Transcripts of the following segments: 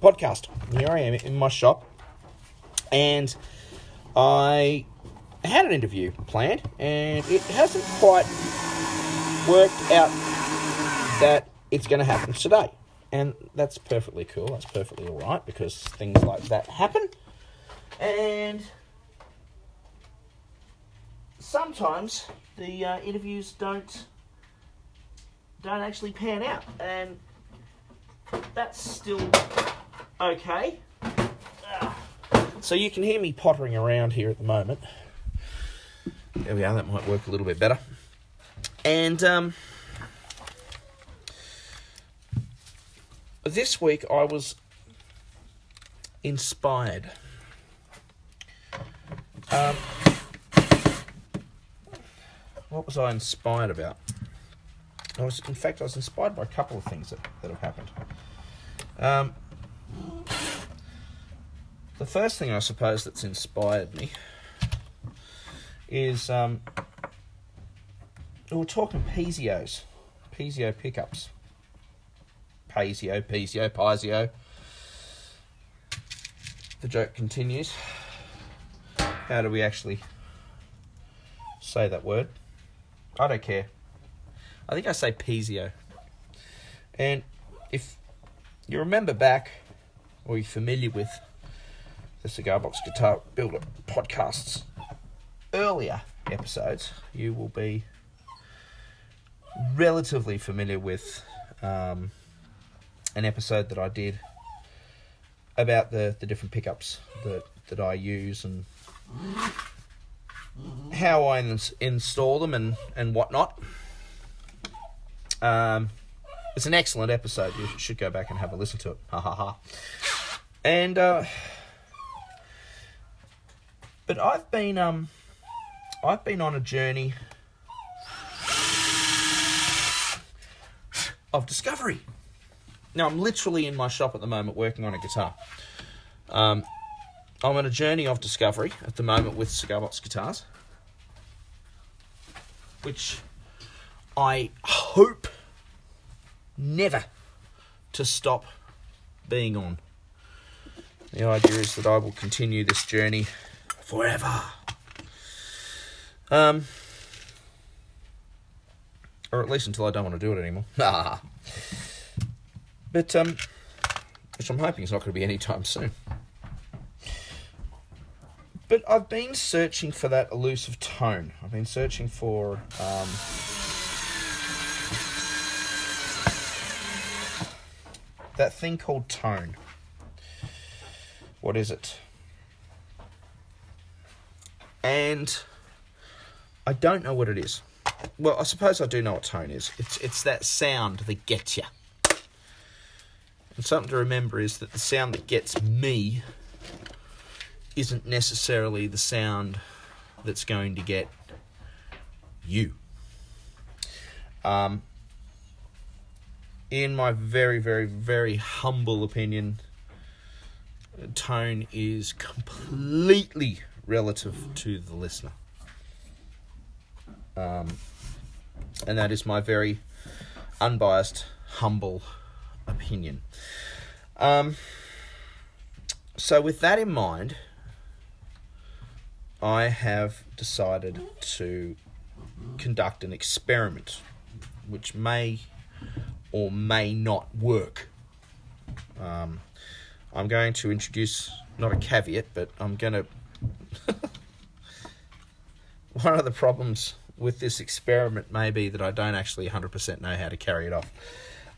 podcast. Here I am in my shop, and I had an interview planned, and it hasn't quite worked out that it's going to happen today. And that's perfectly cool. That's perfectly all right because things like that happen. And sometimes the uh, interviews don't don't actually pan out, and that's still okay. So you can hear me pottering around here at the moment. There we are. That might work a little bit better. And um, this week I was inspired. Um, what was I inspired about? I was, in fact, I was inspired by a couple of things that, that have happened. Um, the first thing I suppose that's inspired me is um, we're talking Piezios, Piezio pickups. Paisley, Pizio, Pizio. The joke continues. How do we actually say that word? I don't care. I think I say Pizio. And if you remember back, or you're familiar with the Cigar Box Guitar Builder podcasts earlier episodes, you will be relatively familiar with um, an episode that I did about the, the different pickups that, that I use and how I ins- install them and, and whatnot. Um, it's an excellent episode. You should go back and have a listen to it. Ha ha ha. And uh, but I've been um I've been on a journey of discovery. Now I'm literally in my shop at the moment working on a guitar. Um, I'm on a journey of discovery at the moment with cigar box guitars, which I hope never to stop being on. The idea is that I will continue this journey forever. Um, or at least until I don't want to do it anymore. Nah. But um, which I'm hoping is not going to be anytime soon. But I've been searching for that elusive tone. I've been searching for um, that thing called tone. What is it? And I don't know what it is. Well, I suppose I do know what tone is. It's it's that sound that gets you. And something to remember is that the sound that gets me isn't necessarily the sound that's going to get you. Um, in my very, very, very humble opinion, tone is completely relative to the listener. Um, and that is my very unbiased, humble opinion. Um, so, with that in mind, I have decided to conduct an experiment which may or may not work. Um, I'm going to introduce not a caveat, but I'm going to. One of the problems with this experiment may be that I don't actually 100% know how to carry it off.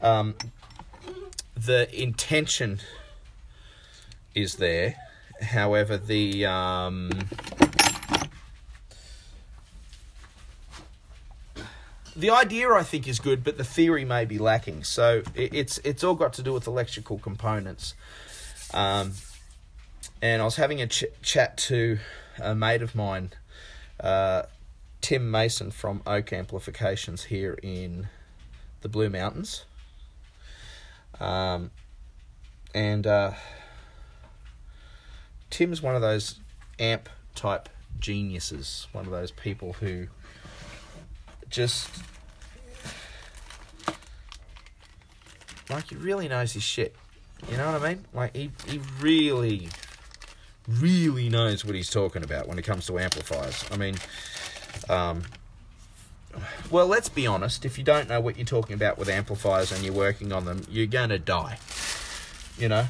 Um, the intention is there, however, the. Um, the idea I think is good, but the theory may be lacking. So it, it's it's all got to do with electrical components. Um, and I was having a ch- chat to a mate of mine, uh, Tim Mason from Oak Amplifications here in the Blue Mountains. Um, and uh, Tim's one of those amp type geniuses, one of those people who just like he really knows his shit. You know what I mean? Like he he really, really knows what he's talking about when it comes to amplifiers. I mean, um, well, let's be honest. If you don't know what you're talking about with amplifiers and you're working on them, you're gonna die. You know.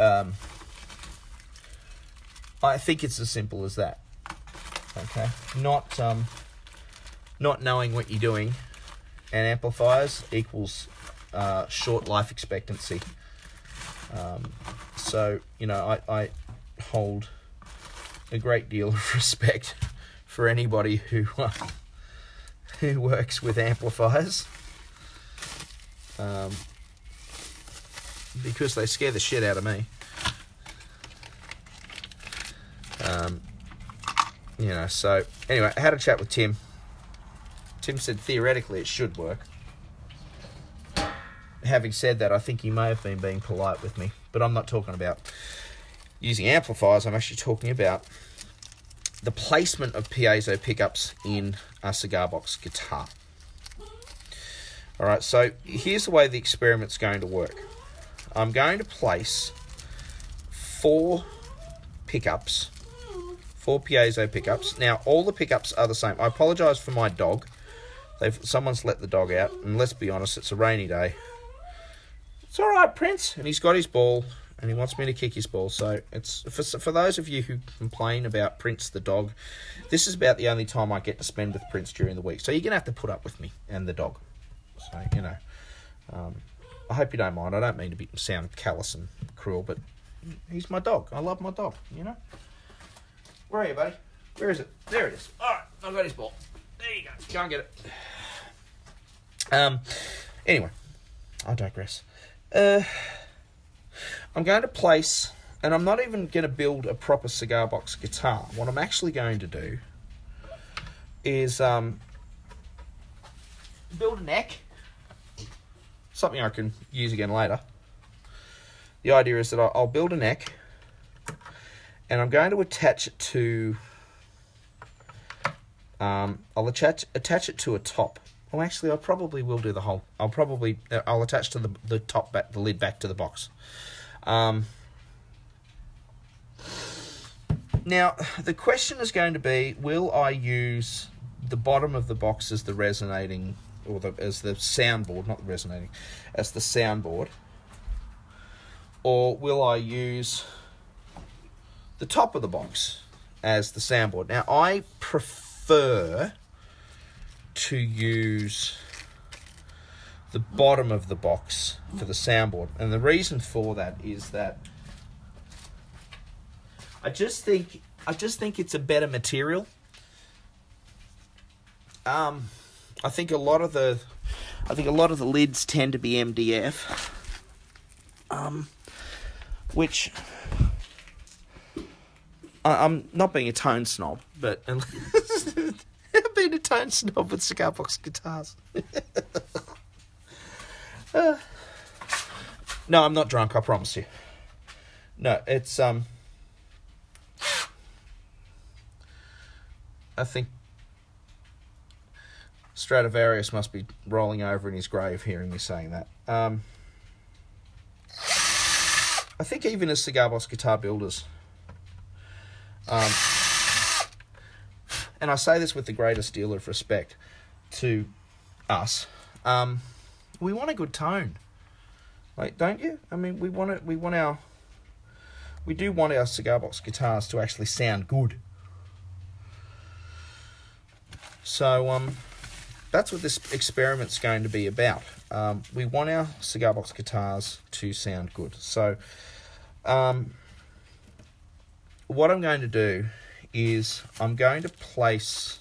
Um, I think it's as simple as that. Okay, not um, not knowing what you're doing, and amplifiers equals uh, short life expectancy. Um, so you know, I, I hold a great deal of respect for anybody who uh, who works with amplifiers. Um, because they scare the shit out of me. Um, you know, so anyway, I had a chat with Tim. Tim said theoretically it should work. Having said that, I think he may have been being polite with me, but I'm not talking about using amplifiers. I'm actually talking about the placement of piezo pickups in a cigar box guitar. All right, so here's the way the experiment's going to work. I'm going to place four pickups, four piezo pickups. Now, all the pickups are the same. I apologise for my dog. They've someone's let the dog out, and let's be honest, it's a rainy day. It's all right, Prince, and he's got his ball, and he wants me to kick his ball. So it's for for those of you who complain about Prince the dog, this is about the only time I get to spend with Prince during the week. So you're gonna have to put up with me and the dog. So you know. Um, I hope you don't mind. I don't mean to be sound callous and cruel, but he's my dog. I love my dog. You know. Where are you, buddy? Where is it? There it is. All right, I've got his ball. There you go. Go and get it. Um. Anyway, I digress. Uh, I'm going to place, and I'm not even going to build a proper cigar box guitar. What I'm actually going to do is um, build a neck something I can use again later. The idea is that I'll build a neck and I'm going to attach it to um, I'll attach attach it to a top. Well, actually, I probably will do the whole. I'll probably uh, I'll attach to the the top back the lid back to the box. Um, now the question is going to be: Will I use the bottom of the box as the resonating or the, as the soundboard, not the resonating, as the soundboard? Or will I use the top of the box as the soundboard? Now, I prefer to use the bottom of the box for the soundboard. And the reason for that is that I just think I just think it's a better material. Um I think a lot of the I think a lot of the lids tend to be MDF. Um, which I, am not being a tone snob, but being a tone snob with cigar box guitars. uh, no, I'm not drunk. I promise you. No, it's um. I think Stradivarius must be rolling over in his grave hearing me saying that. Um, I think even as cigar box guitar builders, um, and I say this with the greatest deal of respect to us, um, we want a good tone. Like, don't you? I mean, we want it. We want our. We do want our cigar box guitars to actually sound good. So, um, that's what this experiment's going to be about. Um, we want our cigar box guitars to sound good. So, um, what I'm going to do is I'm going to place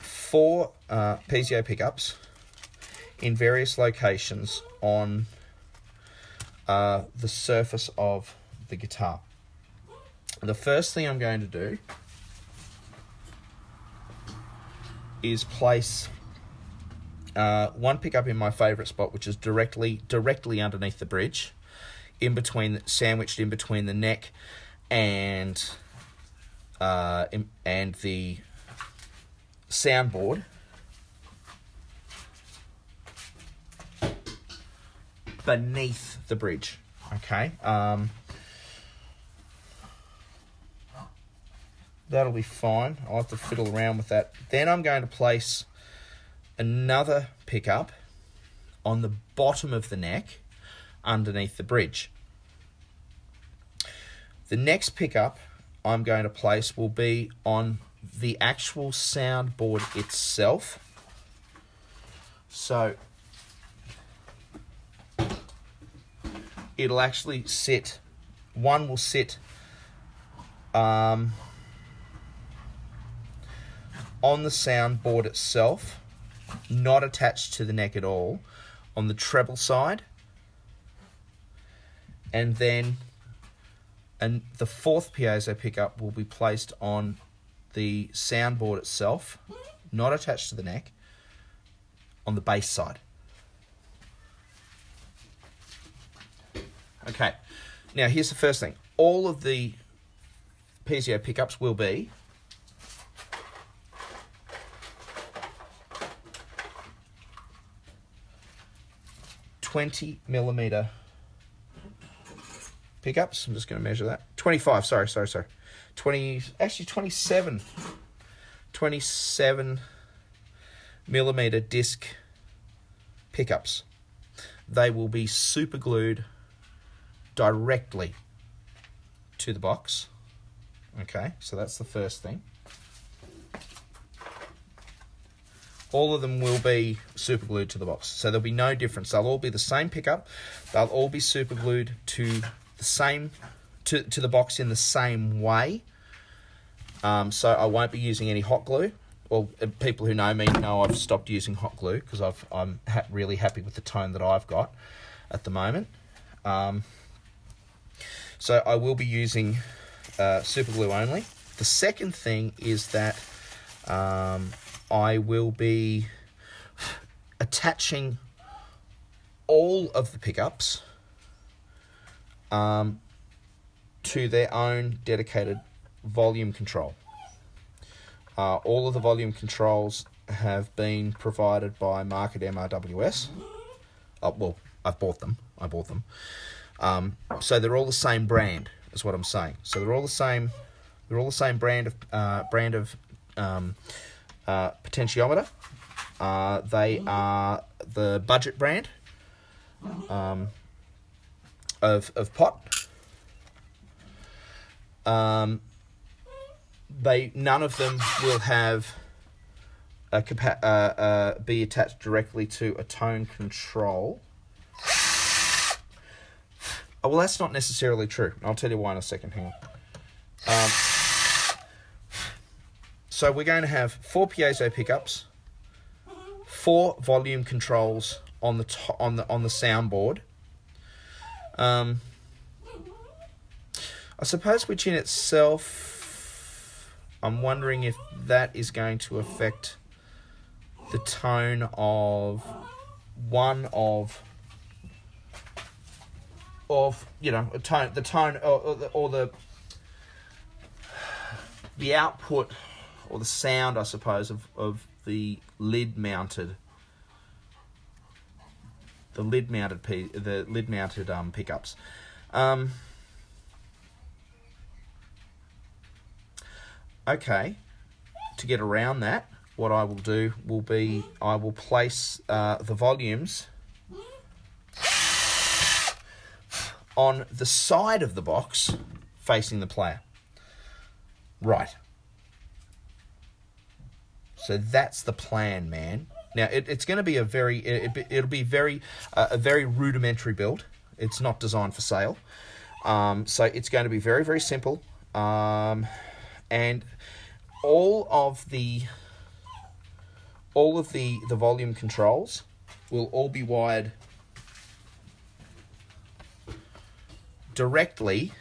four uh, piezo pickups in various locations on uh, the surface of the guitar. The first thing I'm going to do is place uh, one pickup in my favourite spot, which is directly directly underneath the bridge, in between, sandwiched in between the neck and uh, and the soundboard. beneath the bridge. Okay. Um, that'll be fine. I'll have to fiddle around with that. Then I'm going to place another pickup on the bottom of the neck underneath the bridge. The next pickup I'm going to place will be on the actual soundboard itself. So it'll actually sit, one will sit um, on the soundboard itself, not attached to the neck at all, on the treble side. And then and the fourth piezo pickup will be placed on the soundboard itself, not attached to the neck, on the bass side. Okay, now here's the first thing. All of the piezo pickups will be twenty millimeter pickups. I'm just going to measure that. 25, sorry, sorry, sorry. 20, actually 27. 27 millimeter disc pickups. They will be super glued directly to the box. Okay, so that's the first thing. All of them will be super glued to the box. So there'll be no difference. They'll all be the same pickup. They'll all be super glued to the same to, to the box in the same way. Um, so I won't be using any hot glue. Well, uh, people who know me know I've stopped using hot glue because I've I'm ha- really happy with the tone that I've got at the moment. Um, so I will be using uh, super glue only. The second thing is that um, I will be attaching all of the pickups um, to their own dedicated volume control. Uh, all of the volume controls have been provided by Mark at MRWS. Oh, well, I've bought them. I bought them. Um, so they're all the same brand, is what I'm saying. So they're all the same. They're all the same brand of uh, brand of um, uh, potentiometer. Uh, they are the budget brand. Um, of of pot. Um, they none of them will have a capa- uh, uh, be attached directly to a tone control. Oh, well, that's not necessarily true. I'll tell you why in a second. Hang on. Um, so we're going to have four piezo pickups, four volume controls on the to- on the on the soundboard, um, I suppose which in itself, I'm wondering if that is going to affect the tone of one of of you know a tone the tone or, or, the, or the the output or the sound I suppose of, of the lid mounted the lid mounted p the lid mounted um, pickups. Um, okay, to get around that, what I will do will be I will place uh, the volumes on the side of the box facing the player. Right. So that's the plan, man. Now it, it's going to be a very it, will be very uh, a very rudimentary build. It's not designed for sale, um, so it's going to be very very simple, um, and all of the all of the the volume controls will all be wired directly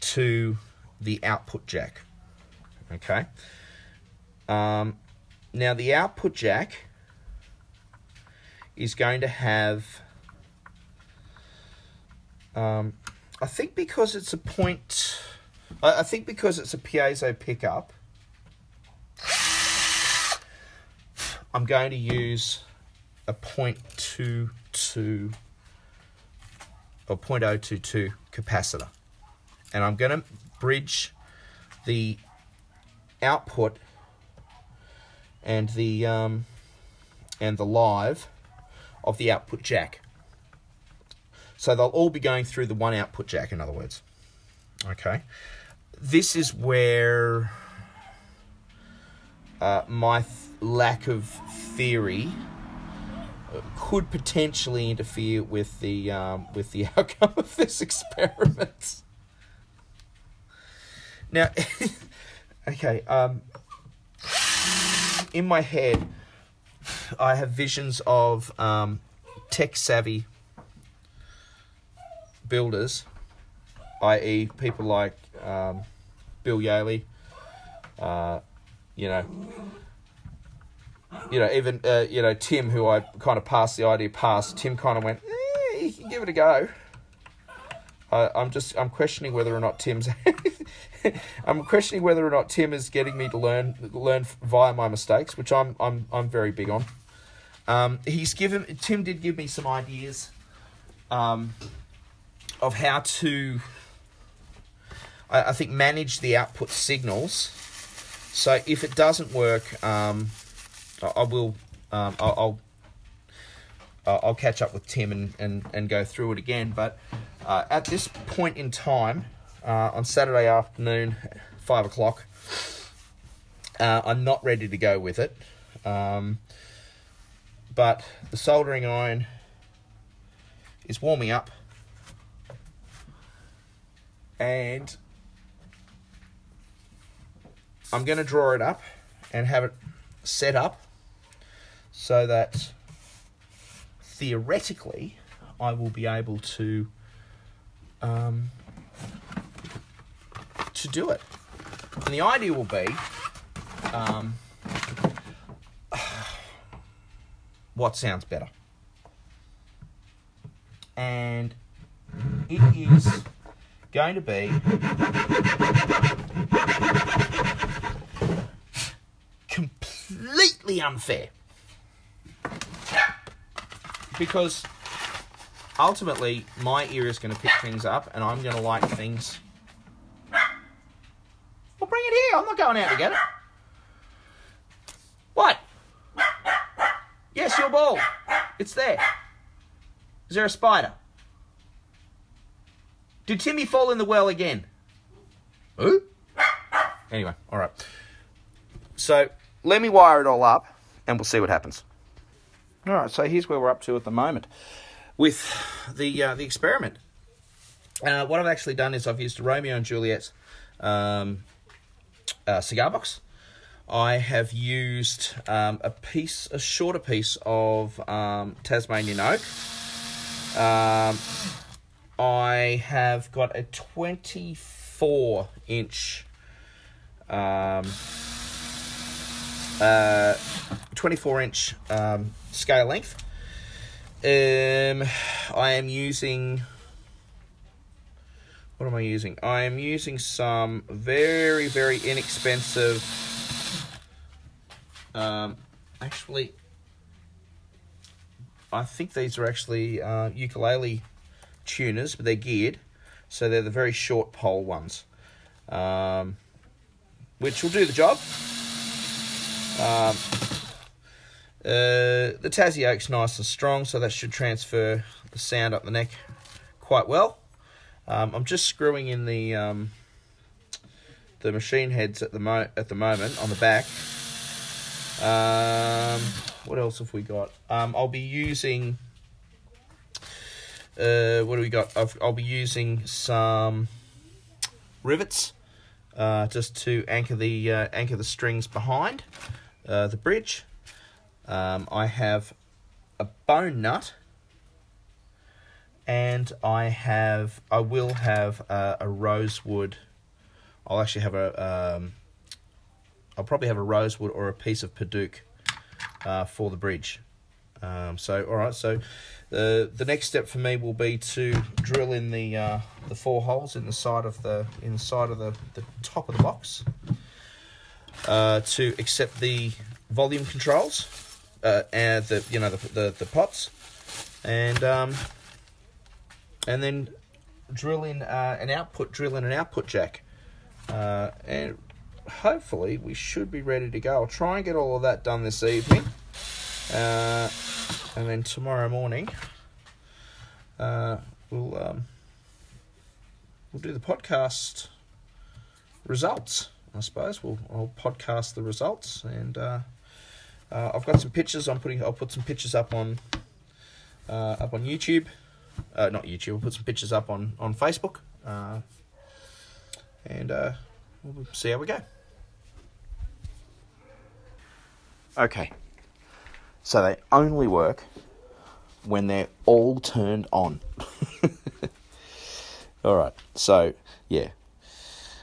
to the output jack. Okay. Um, now the output jack is going to have, um, I think because it's a point, I, I think because it's a piezo pickup, I'm going to use a 0.22 or 0.022 capacitor. And I'm going to bridge the output and the um, and the live of the output jack. So they'll all be going through the one output jack, in other words. Okay. This is where uh, my th- lack of theory could potentially interfere with the um, with the outcome of this experiment. Now, okay, um, in my head, I have visions of um, tech savvy builders, i.e., people like um, Bill Jehle, uh, you know, you know, even uh, you know Tim, who I kind of passed the idea past. Tim kind of went, eh, "You can give it a go." I, I'm just I'm questioning whether or not Tim's. I'm questioning whether or not Tim is getting me to learn learn via my mistakes, which I'm I'm I'm very big on. Um, he's given Tim did give me some ideas um, of how to I, I think manage the output signals. So if it doesn't work, um, I, I will um, I'll, I'll I'll catch up with Tim and, and, and go through it again. But uh, at this point in time, uh, on Saturday afternoon, five o'clock, uh, I'm not ready to go with it. Um, but the soldering iron is warming up, and I'm going to draw it up and have it set up so that theoretically I will be able to um, to do it. And the idea will be um, what sounds better. And it is going to be completely unfair. Because ultimately, my ear is going to pick things up and I'm going to like things. Bring it here. I'm not going out to get it. What? Yes, your ball. It's there. Is there a spider? Did Timmy fall in the well again? Who? Anyway, all right. So let me wire it all up and we'll see what happens. All right, so here's where we're up to at the moment with the uh, the experiment. Uh, what I've actually done is I've used Romeo and Juliet's um, uh, cigar box. I have used um, a piece, a shorter piece of um, Tasmanian oak. Um, I have got a 24 inch, um, uh, 24 inch um, scale length. Um, I am using. What am I using? I am using some very, very inexpensive. Um, actually, I think these are actually uh, ukulele tuners, but they're geared, so they're the very short pole ones, um, which will do the job. Um, uh, the Tassie Oak's nice and strong, so that should transfer the sound up the neck quite well. Um, I'm just screwing in the um, the machine heads at the mo- at the moment on the back. Um, what else have we got? Um, I'll be using. Uh, what do we got? I've, I'll be using some rivets, uh, just to anchor the uh, anchor the strings behind uh, the bridge. Um, I have a bone nut, and I have I will have a, a rosewood. I'll actually have a um, I'll probably have a rosewood or a piece of padauk uh, for the bridge. Um, so all right, so the the next step for me will be to drill in the uh, the four holes in the side of the inside of the, the top of the box uh, to accept the volume controls uh, and the you know the the, the pots, and um, and then drill in uh, an output drill in an output jack, uh, and hopefully we should be ready to go. I'll try and get all of that done this evening, uh, and then tomorrow morning uh, we'll um, we'll do the podcast results. I suppose we'll I'll podcast the results, and uh, uh, I've got some pictures. I'm putting I'll put some pictures up on uh, up on YouTube. Uh, not YouTube. We'll put some pictures up on on Facebook, uh, and uh, we'll see how we go. Okay, so they only work when they're all turned on. all right, so yeah,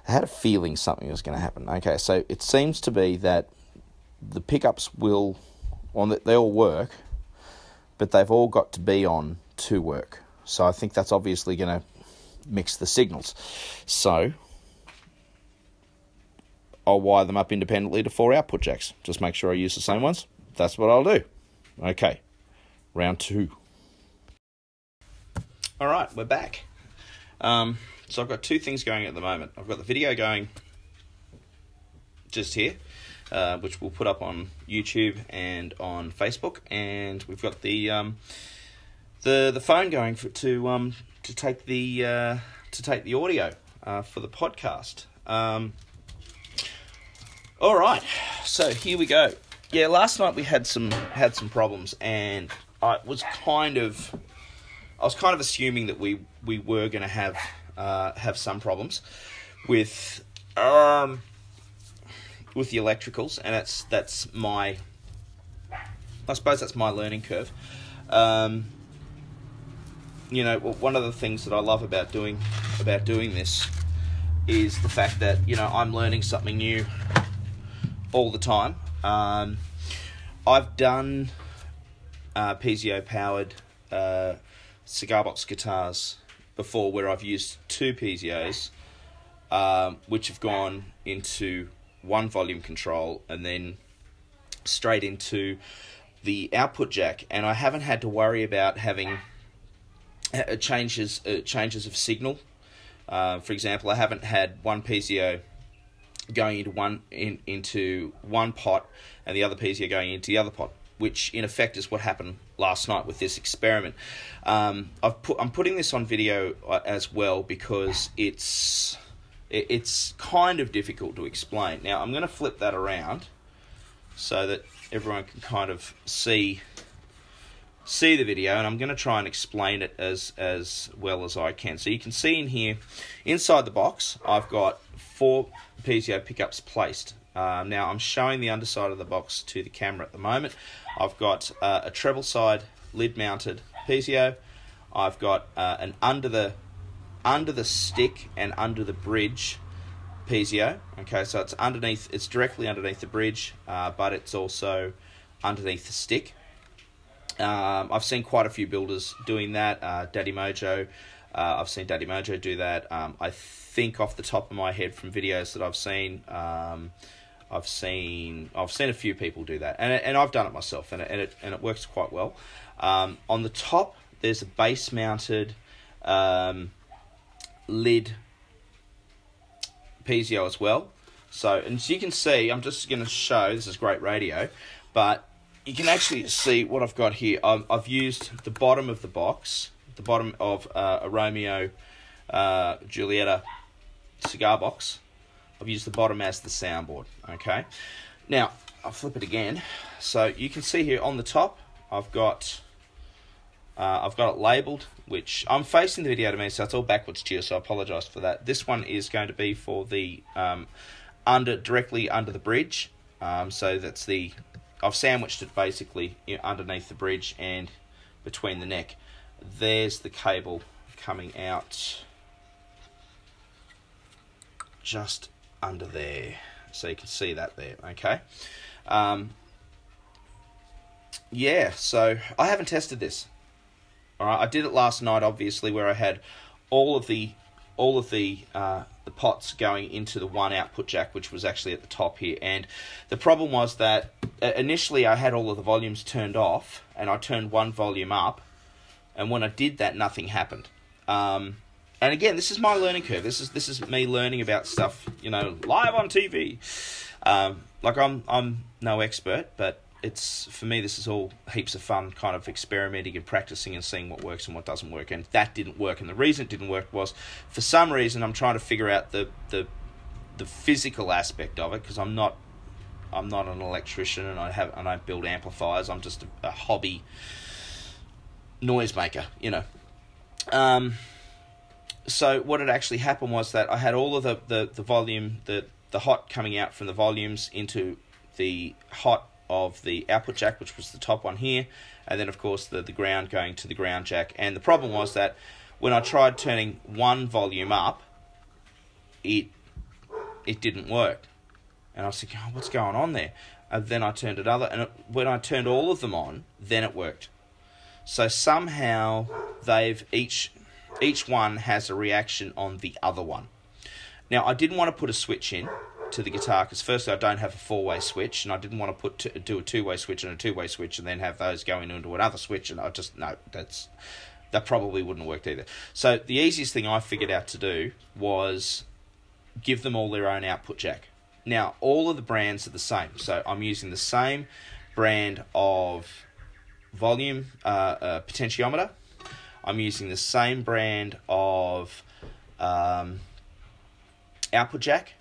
I had a feeling something was going to happen. Okay, so it seems to be that the pickups will, on well, they all work, but they've all got to be on to work. So I think that's obviously going to mix the signals. So I'll wire them up independently to four output jacks. Just make sure I use the same ones. That's what I'll do. Okay, round two. All right, we're back. Um, so I've got two things going at the moment. I've got the video going just here, uh, which we'll put up on YouTube and on Facebook, and we've got the um, the the phone going for, to um, to take the uh, to take the audio uh, for the podcast. Um, all right, so here we go. Yeah, last night we had some had some problems, and I was kind of I was kind of assuming that we we were going to have uh, have some problems with um with the electricals, and that's that's my I suppose that's my learning curve. Um, you know, one of the things that I love about doing about doing this is the fact that you know I'm learning something new all the time. Um, I've done uh, piezo powered uh, cigar box guitars before, where I've used two piezos, um, which have gone into one volume control and then straight into the output jack, and I haven't had to worry about having changes uh, changes of signal. Uh, for example, I haven't had one piezo going into one in, into one pot and the other piezo going into the other pot, which in effect is what happened last night with this experiment. Um, I've put I'm putting this on video uh, as well because it's it's kind of difficult to explain. Now I'm going to flip that around so that everyone can kind of see see the video and I'm going to try and explain it as as well as I can. So you can see in here, inside the box, I've got four piezo pickups placed. Uh, now I'm showing the underside of the box to the camera at the moment. I've got uh, a treble side lid mounted piezo. I've got uh, an under the under the stick and under the bridge piezo. Okay, so it's underneath, it's directly underneath the bridge, uh, but it's also underneath the stick. Um, I've seen quite a few builders doing that. Uh, Daddy Mojo, uh, I've seen Daddy Mojo do that. Um, I think off the top of my head from videos that I've seen, um, I've seen I've seen a few people do that, and and I've done it myself, and it and it, and it works quite well. Um, on the top, there's a bass mounted um, lid piezo as well. So, and as you can see, I'm just going to show, this is great radio, but you can actually see what I've got here. I've, I've used the bottom of the box, the bottom of uh, a Romeo uh, cigar box. I've used the bottom as the soundboard, okay? Now, I'll flip it again. So you can see here on the top, I've got uh, I've got it labelled, which I'm facing the video to me, so it's all backwards to you, so I apologise for that. This one is going to be for the um, under directly under the bridge. Um, so that's the I've sandwiched it basically underneath the bridge and between the neck. There's the cable coming out just under there. So you can see that there, okay? Um, yeah, so I haven't tested this. All right, I did it last night, obviously, where I had all of the all of the uh, the pots going into the one output jack, which was actually at the top here. And the problem was that initially I had all of the volumes turned off, and I turned one volume up, and when I did that, nothing happened. Um, and again, this is my learning curve. This is this is me learning about stuff, you know, live on TV. Um, like I'm I'm no expert, but it's for me this is all heaps of fun kind of experimenting and practicing and seeing what works and what doesn't work and that didn't work and the reason it didn't work was for some reason I'm trying to figure out the the the physical aspect of it because I'm not I'm not an electrician and I have and I build amplifiers I'm just a, a hobby noisemaker you know um so what had actually happened was that I had all of the, the, the volume the the hot coming out from the volumes into the hot of the output jack, which was the top one here, and then of course the, the ground going to the ground jack. And the problem was that when I tried turning one volume up, it it didn't work. And I was thinking, oh, what's going on there? And then I turned another, and it, when I turned all of them on, then it worked. So somehow they've each each one has a reaction on the other one. Now I didn't want to put a switch in to the guitar because firstly I don't have a four way switch and I didn't want to put to, do a two way switch and a two way switch and then have those going into another switch and I just no that's that probably wouldn't work either. So the easiest thing I figured out to do was give them all their own output jack. Now all of the brands are the same, so I'm using the same brand of volume uh, uh, potentiometer. I'm using the same brand of um, output jack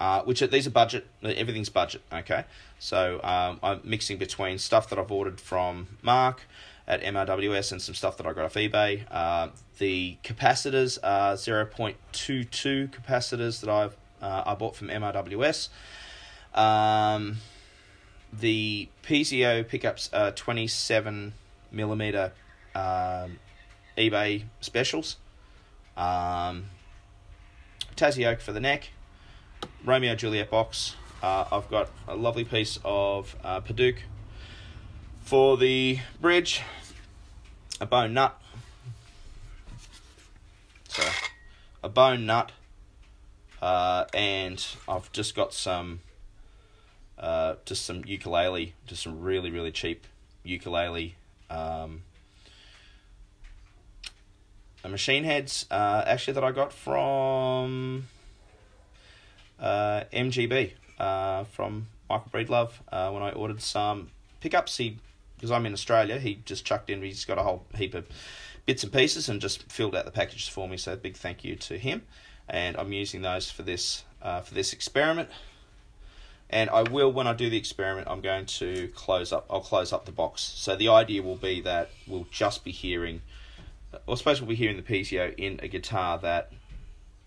uh, which are, these are budget. Everything's budget. Okay, so um, I'm mixing between stuff that I've ordered from Mark at MRWS and some stuff that I got off eBay. Uh, the capacitors are 0.22 capacitors that I've uh, I bought from MRWS. Um, the piezo pickups are 27 millimeter um, eBay specials. Um, Tassie Oak for the neck. Romeo Juliet box. Uh, I've got a lovely piece of uh, Padauk for the bridge, a bone nut. So, a bone nut, uh, and I've just got some, uh, just some ukulele, just some really really cheap ukulele. Um, machine heads, uh, actually that I got from uh, MGB uh, from Michael Breedlove uh, when I ordered some pickups. He because I'm in Australia, he just chucked in. He's got a whole heap of bits and pieces and just filled out the packages for me. So big thank you to him, and I'm using those for this uh, for this experiment. And I will, when I do the experiment, I'm going to close up. I'll close up the box. So the idea will be that we'll just be hearing, or I suppose we'll be hearing the piezo in a guitar that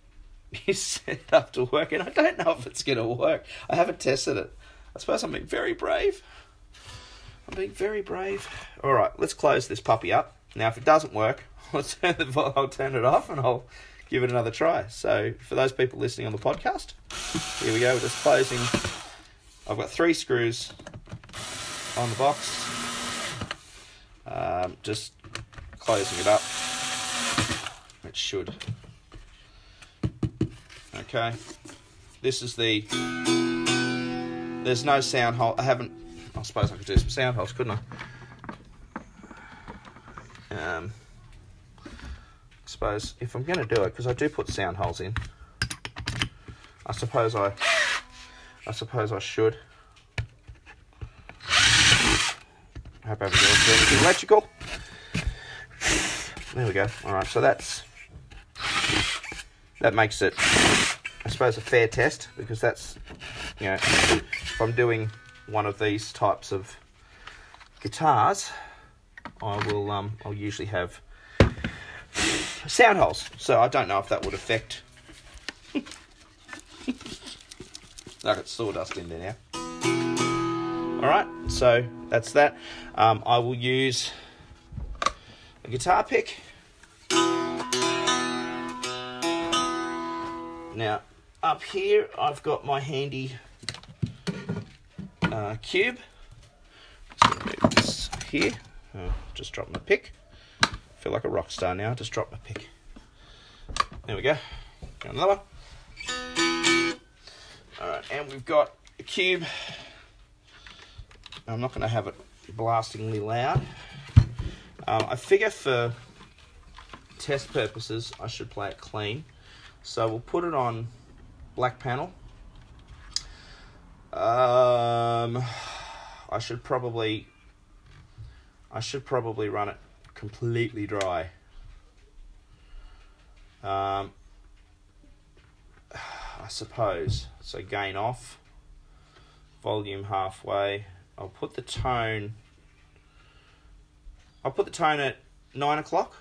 is set up to work, and I don't know if it's going to work. I haven't tested it. I suppose I'm being very brave. I'm being very brave. All right, let's close this puppy up. Now, if it doesn't work, I'll turn, the, I'll turn it off and I'll give it another try. So, for those people listening on the podcast, here we go. We're just closing. I've got three screws on the box. Um, just closing it up. It should Okay. This is the. There's no sound hole. I haven't. I suppose I could do some sound holes, couldn't I? Um. Suppose if I'm going to do it, because I do put sound holes in. I suppose I. I suppose I should. I hope got electrical. There we go. All right, so that's that makes it I suppose, a fair test because that's, you know, if I'm doing one of these types of guitars, I will, um, I'll usually have sound holes. So I don't know if that would affect. I got sawdust in there now. All right, so that's that. Um, I will use a guitar pick. Now, up here I've got my handy uh, cube. move this here. Oh, just drop my pick. Feel like a rock star now. Just drop my pick. There we go. Got another one. Alright, and we've got a cube. I'm not going to have it blastingly loud. Um, I figure for test purposes, I should play it clean. So we'll put it on black panel. Um, I should probably, I should probably run it completely dry. Um, I suppose. So gain off, volume halfway. I'll put the tone. I'll put the tone at nine o'clock,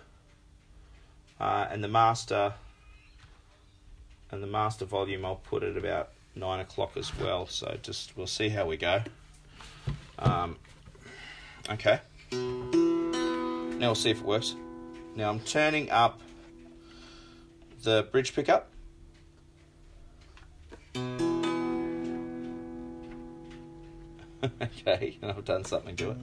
uh, and the master. And the master volume I'll put at about nine o'clock as well. So just we'll see how we go. Um, okay. Now we'll see if it works. Now I'm turning up the bridge pickup. okay, I've done something to it.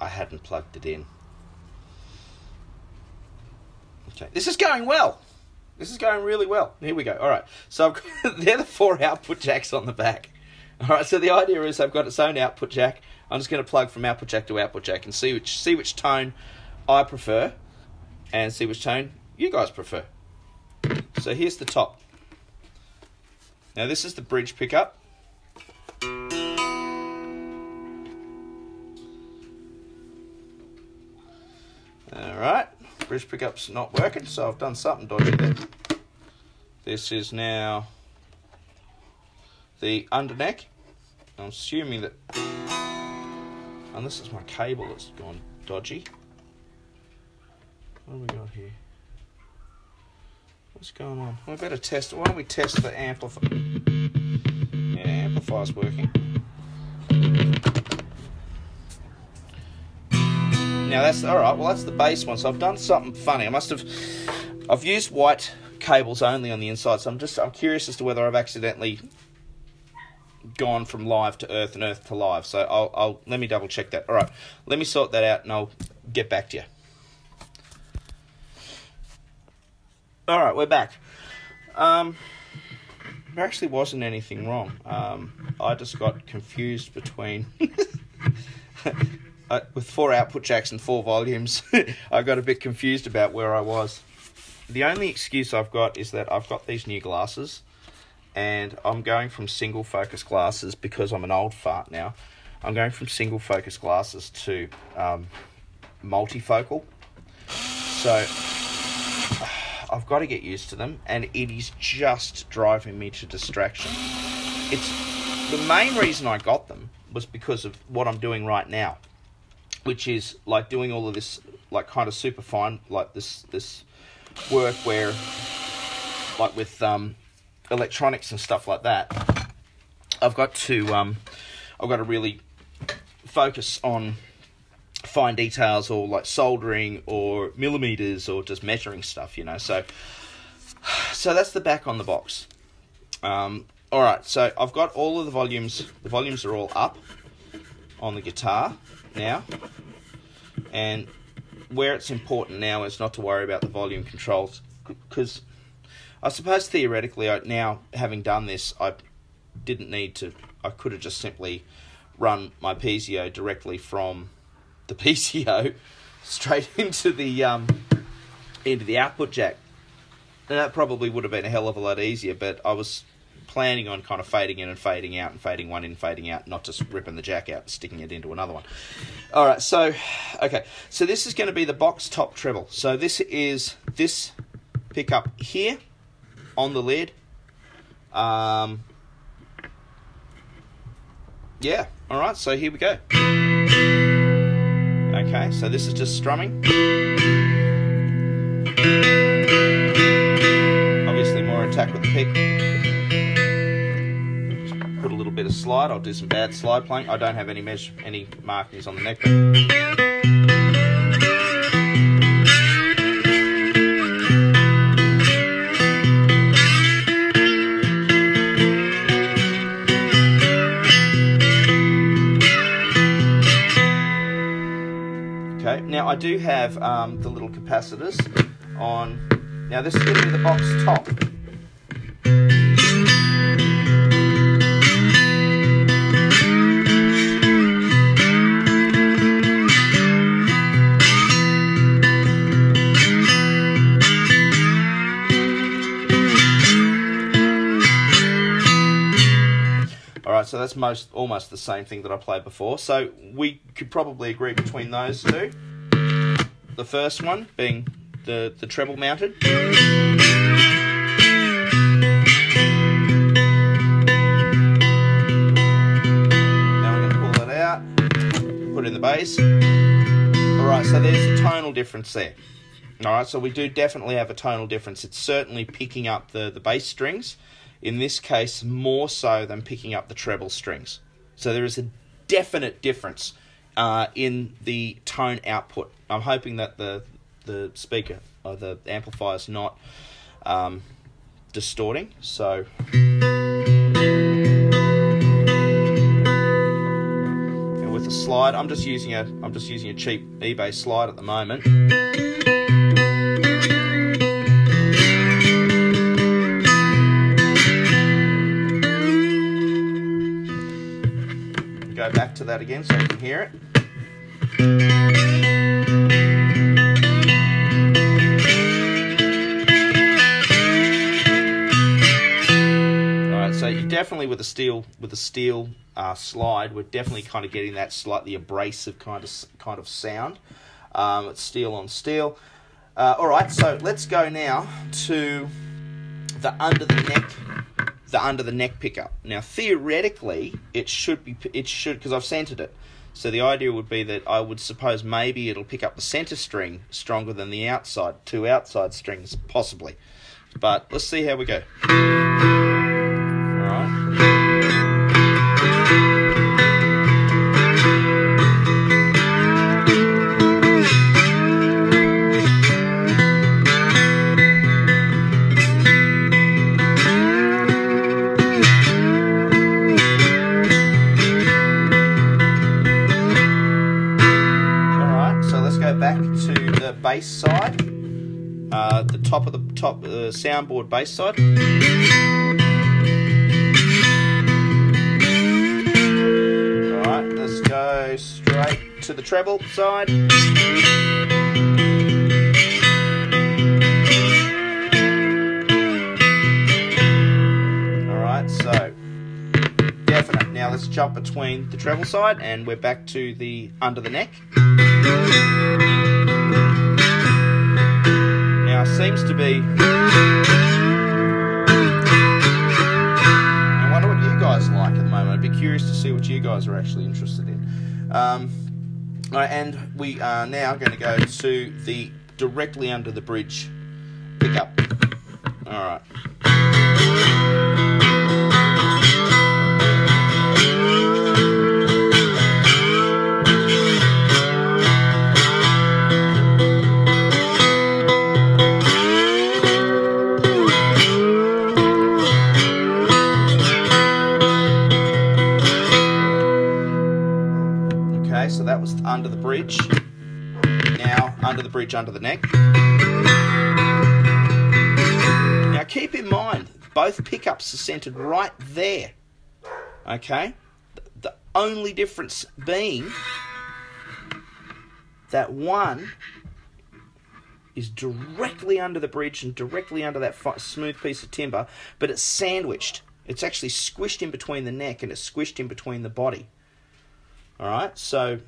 I hadn't plugged it in. Okay, this is going well. This is going really well. Here we go. All right. So I've got, they're the four output jacks on the back. All right. So the idea is I've got its own output jack. I'm just going to plug from output jack to output jack and see which see which tone I prefer, and see which tone you guys prefer. So here's the top. Now this is the bridge pickup. Bridge pickup's not working, so I've done something dodgy there. This is now the underneck. I'm assuming that, and this is my cable that's gone dodgy. What have we got here? What's going on? We better test. It. Why don't we test the amplifier? Yeah, amplifier's working. Now that's all right. Well, that's the bass one. So I've done something funny. I must have. I've used white cables only on the inside. So I'm just. I'm curious as to whether I've accidentally gone from live to earth and earth to live. So I'll. I'll let me double check that. All right. Let me sort that out, and I'll get back to you. All right, we're back. Um, there actually wasn't anything wrong. Um, I just got confused between uh, with four output jacks and four volumes, I got a bit confused about where I was. The only excuse I've got is that I've got these new glasses, and I'm going from single focus glasses because I'm an old fart now. I'm going from single focus glasses to um, multifocal. So I've got to get used to them, and it is just driving me to distraction. It's the main reason I got them was because of what I'm doing right now which is like doing all of this like kind of super fine like this this work where like with um electronics and stuff like that i've got to um i've got to really focus on fine details or like soldering or millimeters or just measuring stuff you know so so that's the back on the box. Um all right so i've got all of the volumes the volumes are all up on the guitar now. And where it's important now is not to worry about the volume controls because I suppose theoretically, I, now having done this, I didn't need to. I could have just simply run my piezo directly from the piezo straight into the um, into the output jack. And that probably would have been a hell of a lot easier, but I was planning on kind of fading in and fading out and fading one in, fading out, not just ripping the jack out and sticking it into another one. All right, so okay, so this is going to be the box top treble. So this is this pickup here on the lid. Um, yeah, all right, so here we go. Okay, so this is just strumming. Obviously, more attack with the pick slide. I'll do some bad slide playing. I don't have any measure, any markings on the neck. Okay, now I do have um, the little capacitors on. Now this is going to be the box top. So that's most almost the same thing that I played before. So we could probably agree between those two. The first one being the, the treble mounted. Now I'm going to pull that out, put in the bass. Alright, so there's a tonal difference there. Alright, so we do definitely have a tonal difference. It's certainly picking up the, the bass strings, in this case, more so than picking up the treble strings. So there is a definite difference uh, in the tone output. I'm hoping that the the speaker or the amplifier is not um, distorting. So. And with the slide, I'm just using a I'm just using a cheap eBay slide at the moment. Go back to that again so you can hear it. Alright, so you definitely with a steel with the steel uh, slide, we're definitely kind of getting that slightly abrasive kind of kind of sound. Um, it's steel on steel. Uh, all right, so let's go now to the under the neck the under the neck pickup. Now theoretically, it should be it should because I've centered it. So the idea would be that I would suppose maybe it'll pick up the center string stronger than the outside two outside strings possibly. But let's see how we go. Bass side. Uh, the top of the top uh, soundboard bass side. Alright, let's go straight to the treble side. Alright, so definite. Now let's jump between the treble side and we're back to the under the neck. Seems to be. I wonder what you guys like at the moment. I'd be curious to see what you guys are actually interested in. Um, right, and we are now going to go to the directly under the bridge pickup. All right. Under the bridge. Now, under the bridge, under the neck. Now, keep in mind, both pickups are centered right there. Okay? The only difference being that one is directly under the bridge and directly under that smooth piece of timber, but it's sandwiched. It's actually squished in between the neck and it's squished in between the body. All right, so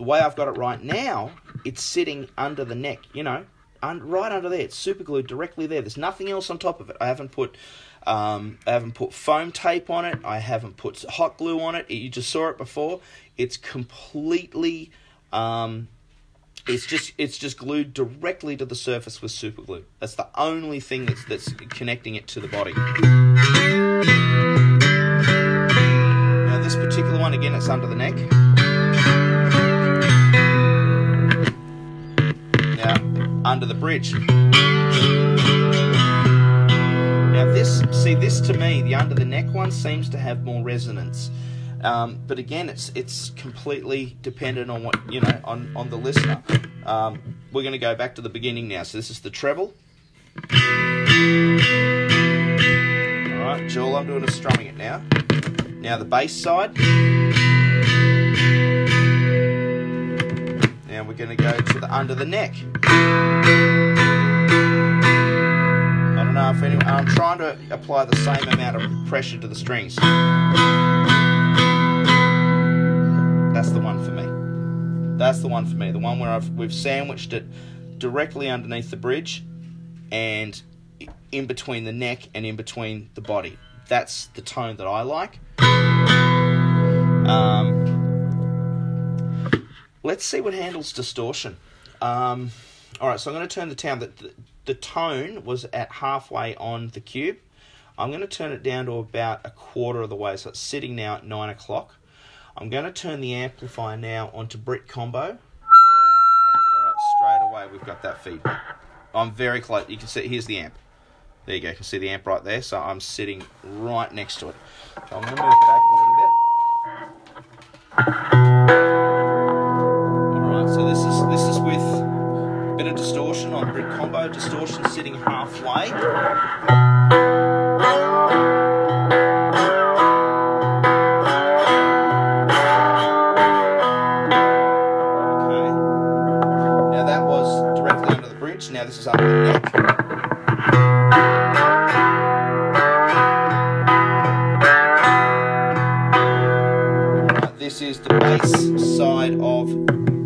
the way I've got it right now, it's sitting under the neck, you know, un- right under there. It's super glued directly there. There's nothing else on top of it. I haven't put, um, I haven't put foam tape on it. I haven't put hot glue on it. You just saw it before. It's completely, um, it's just it's just glued directly to the surface with super glue. That's the only thing that's that's connecting it to the body. Now this particular one again, it's under the neck. Under the bridge. Now this, see this to me, the under the neck one seems to have more resonance. Um, but again, it's it's completely dependent on what you know on on the listener. Um, we're going to go back to the beginning now. So this is the treble. All right, Joel, I'm doing a strumming it now. Now the bass side. We're going to go to the under the neck. I don't know if anyone. I'm trying to apply the same amount of pressure to the strings. That's the one for me. That's the one for me. The one where I've we've sandwiched it directly underneath the bridge and in between the neck and in between the body. That's the tone that I like. Um, let's see what handles distortion. Um, all right, so I'm going to turn the town. The, tone was at halfway on the cube. I'm going to turn it down to about a quarter of the way, so it's sitting now at nine o'clock. I'm going to turn the amplifier now onto Brit Combo. All right, straight away we've got that feedback. I'm very close. You can see, here's the amp. There you go, you can see the amp right there. So I'm sitting right next to it. So I'm going to move back Brit Combo. Distortion sitting halfway. Okay. Now that was directly under the bridge. Now this is under the neck. This is the bass side of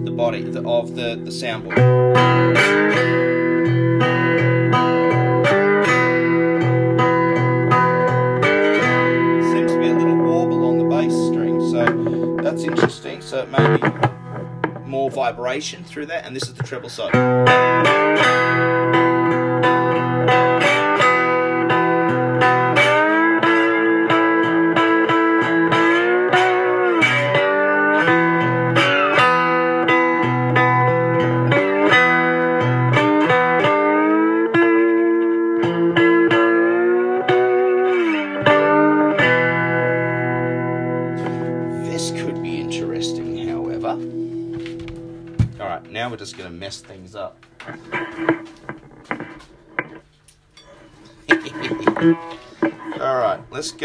the body of the, the soundboard. So it may be more vibration through that, and this is the treble side.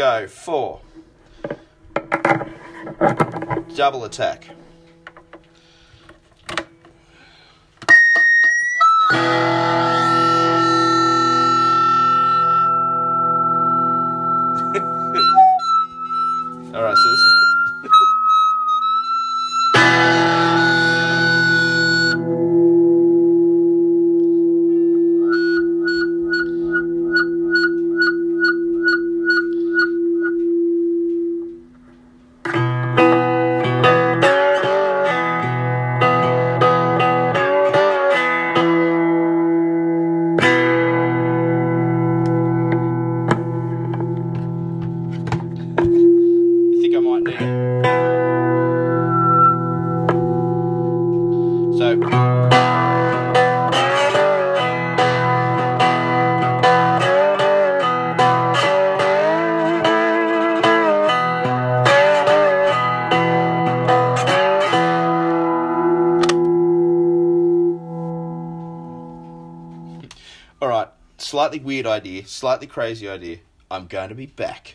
Go. Four. Double attack. Slightly weird idea, slightly crazy idea. I'm going to be back.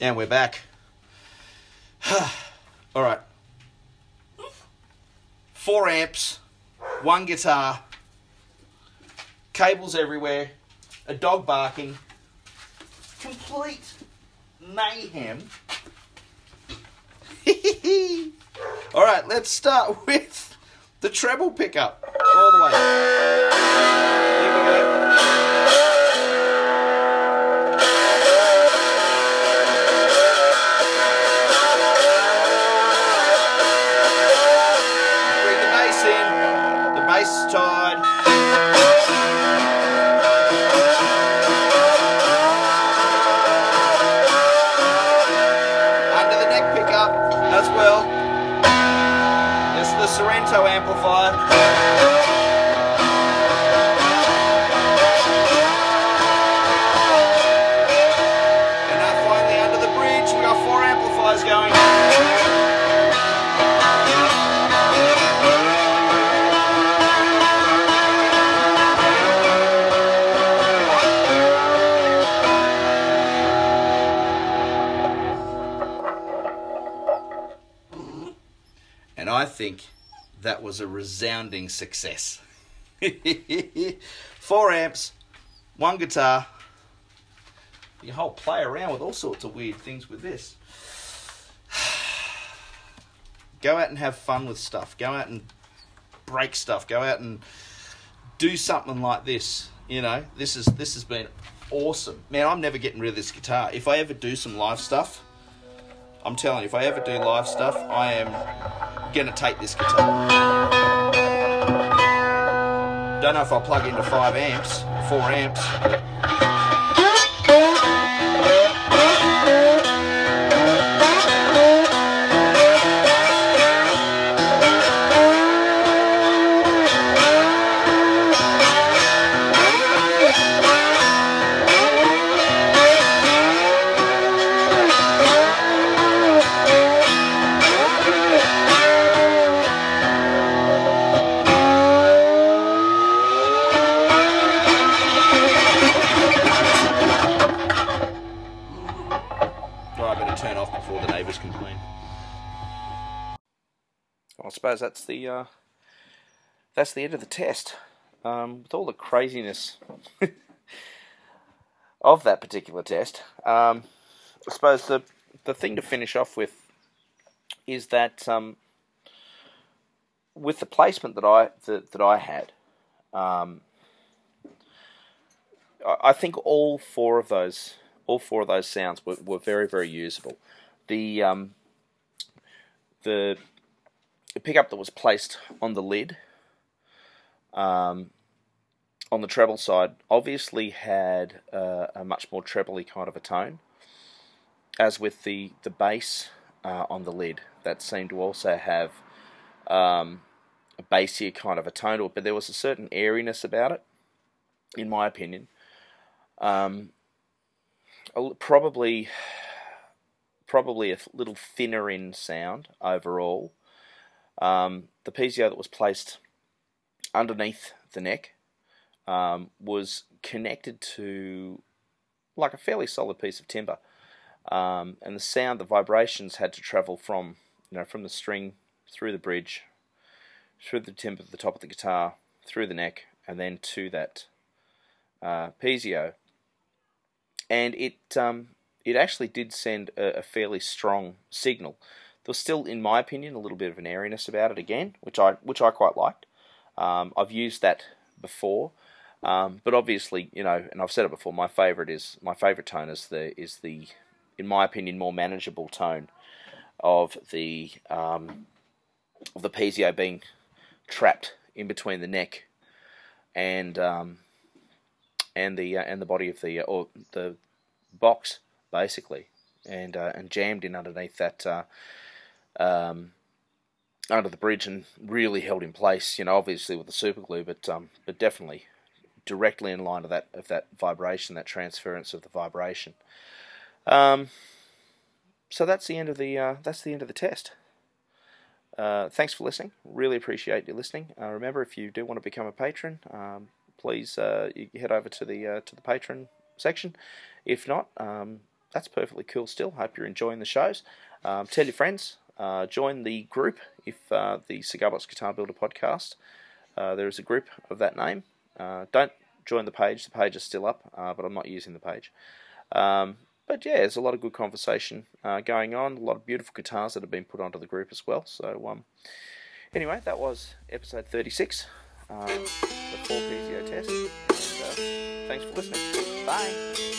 And we're back. All right. Four amps, one guitar, cables everywhere, a dog barking, complete mayhem. All right, let's start with the treble pickup all the way. Here we go. Was a resounding success. Four amps, one guitar. You whole play around with all sorts of weird things with this. Go out and have fun with stuff. Go out and break stuff. Go out and do something like this. You know, this is this has been awesome. Man, I'm never getting rid of this guitar. If I ever do some live stuff, I'm telling you, if I ever do live stuff, I am gonna take this guitar. Don't know if I'll plug into five amps, four amps. Suppose that's the uh, that's the end of the test. Um, with all the craziness of that particular test, um, I suppose the the thing to finish off with is that um, with the placement that I that, that I had, um, I think all four of those all four of those sounds were, were very very usable. The um, the the pickup that was placed on the lid um, on the treble side obviously had uh, a much more trebly kind of a tone, as with the the bass uh, on the lid that seemed to also have um, a bassier kind of a tone to it, but there was a certain airiness about it, in my opinion. Um, probably probably a little thinner in sound overall. Um, the piezo that was placed underneath the neck um, was connected to like a fairly solid piece of timber, um, and the sound, the vibrations had to travel from you know from the string through the bridge, through the timber at the top of the guitar, through the neck, and then to that uh, piezo. And it um, it actually did send a, a fairly strong signal there was still, in my opinion, a little bit of an airiness about it again, which I which I quite liked. Um, I've used that before, um, but obviously, you know, and I've said it before. My favorite is my favorite tone is the is the, in my opinion, more manageable tone of the um, of the piezo being trapped in between the neck and um, and the uh, and the body of the uh, or the box basically, and uh, and jammed in underneath that uh, um, under the bridge and really held in place. You know, obviously with the super glue, but um, but definitely directly in line of that of that vibration, that transference of the vibration. Um, so that's the end of the uh, that's the end of the test. Uh, thanks for listening. Really appreciate you listening. Uh, remember, if you do want to become a patron, um, please uh, head over to the uh, to the patron section. If not, um, that's perfectly cool. Still, hope you're enjoying the shows. Um, tell your friends. Uh, join the group if uh, the Cigar Box Guitar Builder podcast. Uh, there is a group of that name. Uh, don't join the page. The page is still up, uh, but I'm not using the page. Um, but yeah, there's a lot of good conversation uh, going on. A lot of beautiful guitars that have been put onto the group as well. So um, anyway, that was episode 36, um, the 4 piezo test. And, thanks for listening. Bye.